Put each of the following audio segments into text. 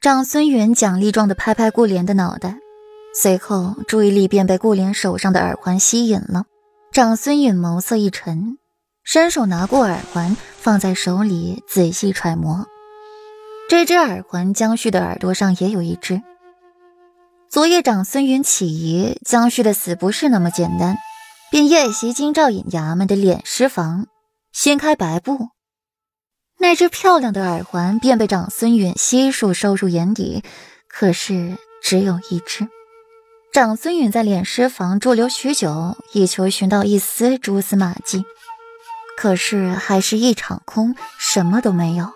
长孙远奖励状的拍拍顾莲的脑袋，随后注意力便被顾莲手上的耳环吸引了。长孙允眸色一沉，伸手拿过耳环，放在手里仔细揣摩。这只耳环，江旭的耳朵上也有一只。昨夜长孙远起疑江旭的死不是那么简单，便夜袭京兆尹衙门的殓尸房，掀开白布。那只漂亮的耳环便被长孙允悉数收入眼底，可是只有一只。长孙允在殓尸房驻留许久，以求寻到一丝蛛丝马迹，可是还是一场空，什么都没有。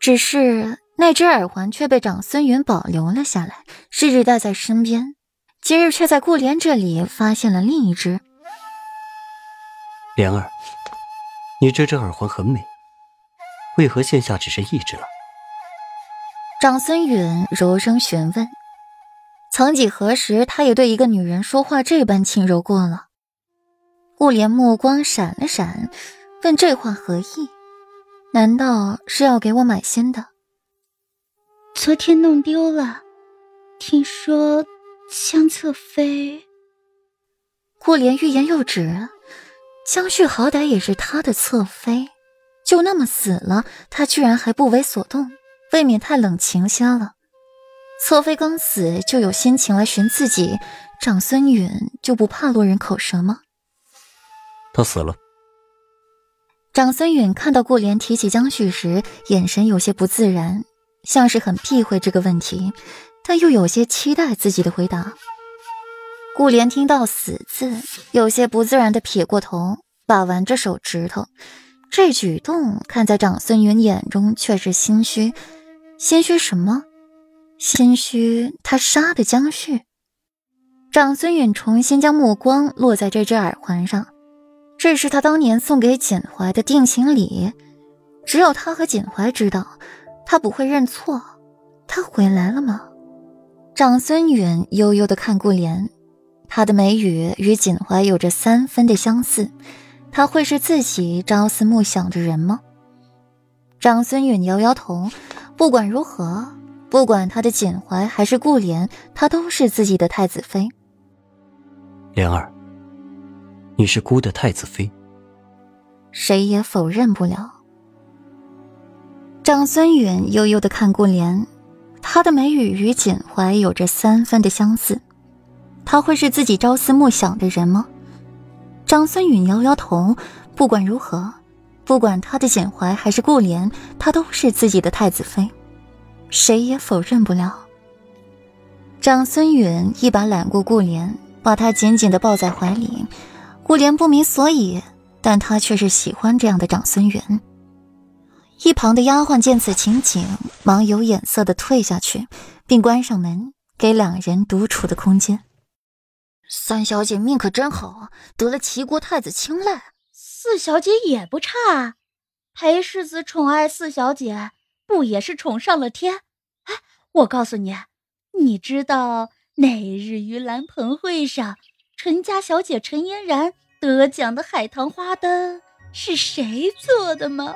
只是那只耳环却被长孙允保留了下来，日日带在身边。今日却在顾莲这里发现了另一只。莲儿，你这只耳环很美。为何现下只是一只了？长孙允柔声询问。曾几何时，他也对一个女人说话这般轻柔过了。顾莲目光闪了闪，问这话何意？难道是要给我买新的？昨天弄丢了，听说江侧妃。顾莲欲言又止，江旭好歹也是他的侧妃。就那么死了，他居然还不为所动，未免太冷情些了。侧妃刚死就有心情来寻自己，长孙允就不怕落人口舌吗？他死了。长孙允看到顾莲提起江旭时，眼神有些不自然，像是很避讳这个问题，但又有些期待自己的回答。顾莲听到“死”字，有些不自然的撇过头，把玩着手指头。这举动看在长孙云眼中却是心虚，心虚什么？心虚他杀的江旭。长孙允重新将目光落在这只耳环上，这是他当年送给锦怀的定情礼，只有他和锦怀知道，他不会认错。他回来了吗？长孙允悠悠的看顾莲，他的眉宇与锦怀有着三分的相似。他会是自己朝思暮想的人吗？长孙允摇摇头。不管如何，不管他的锦怀还是顾怜，他都是自己的太子妃。莲儿，你是孤的太子妃，谁也否认不了。长孙允悠悠的看顾怜，他的眉宇与锦怀有着三分的相似。他会是自己朝思暮想的人吗？长孙允摇摇头，不管如何，不管他的简怀还是顾莲，他都是自己的太子妃，谁也否认不了。长孙允一把揽过顾莲，把她紧紧的抱在怀里。顾莲不明所以，但她却是喜欢这样的长孙允。一旁的丫鬟见此情景，忙有眼色的退下去，并关上门，给两人独处的空间。三小姐命可真好，得了齐国太子青睐。四小姐也不差，裴世子宠爱四小姐，不也是宠上了天？哎，我告诉你，你知道那日于兰盆会上，陈家小姐陈嫣然得奖的海棠花灯是谁做的吗？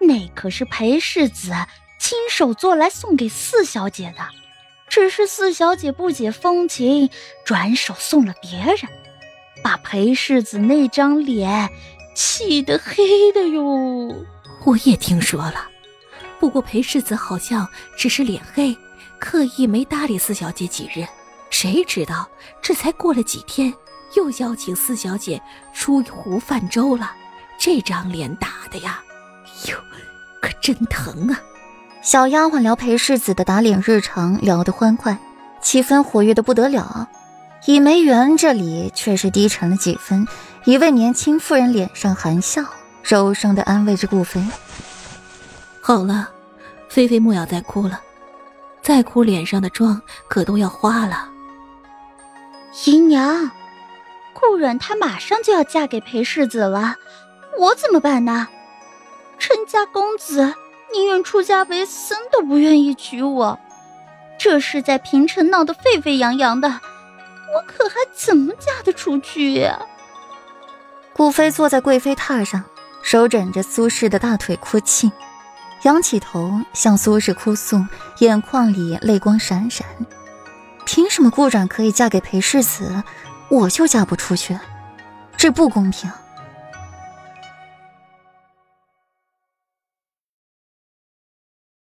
那可是裴世子亲手做来送给四小姐的。只是四小姐不解风情，转手送了别人，把裴世子那张脸气得黑的哟。我也听说了，不过裴世子好像只是脸黑，刻意没搭理四小姐几日。谁知道这才过了几天，又邀请四小姐出湖泛舟了。这张脸打的呀，哟，可真疼啊！小丫鬟聊裴世子的打脸日常，聊得欢快，气氛活跃的不得了。倚梅园这里却是低沉了几分，一位年轻妇人脸上含笑，柔声的安慰着顾飞：“好了，菲菲莫要再哭了，再哭脸上的妆可都要花了。”姨娘，顾阮她马上就要嫁给裴世子了，我怎么办呢？陈家公子。宁愿出家为僧都不愿意娶我，这事在平城闹得沸沸扬扬的，我可还怎么嫁得出去呀？顾飞坐在贵妃榻上，手枕着苏轼的大腿哭泣。仰起头向苏氏哭诉，眼眶里泪光闪闪。凭什么顾阮可以嫁给裴世子，我就嫁不出去？这不公平！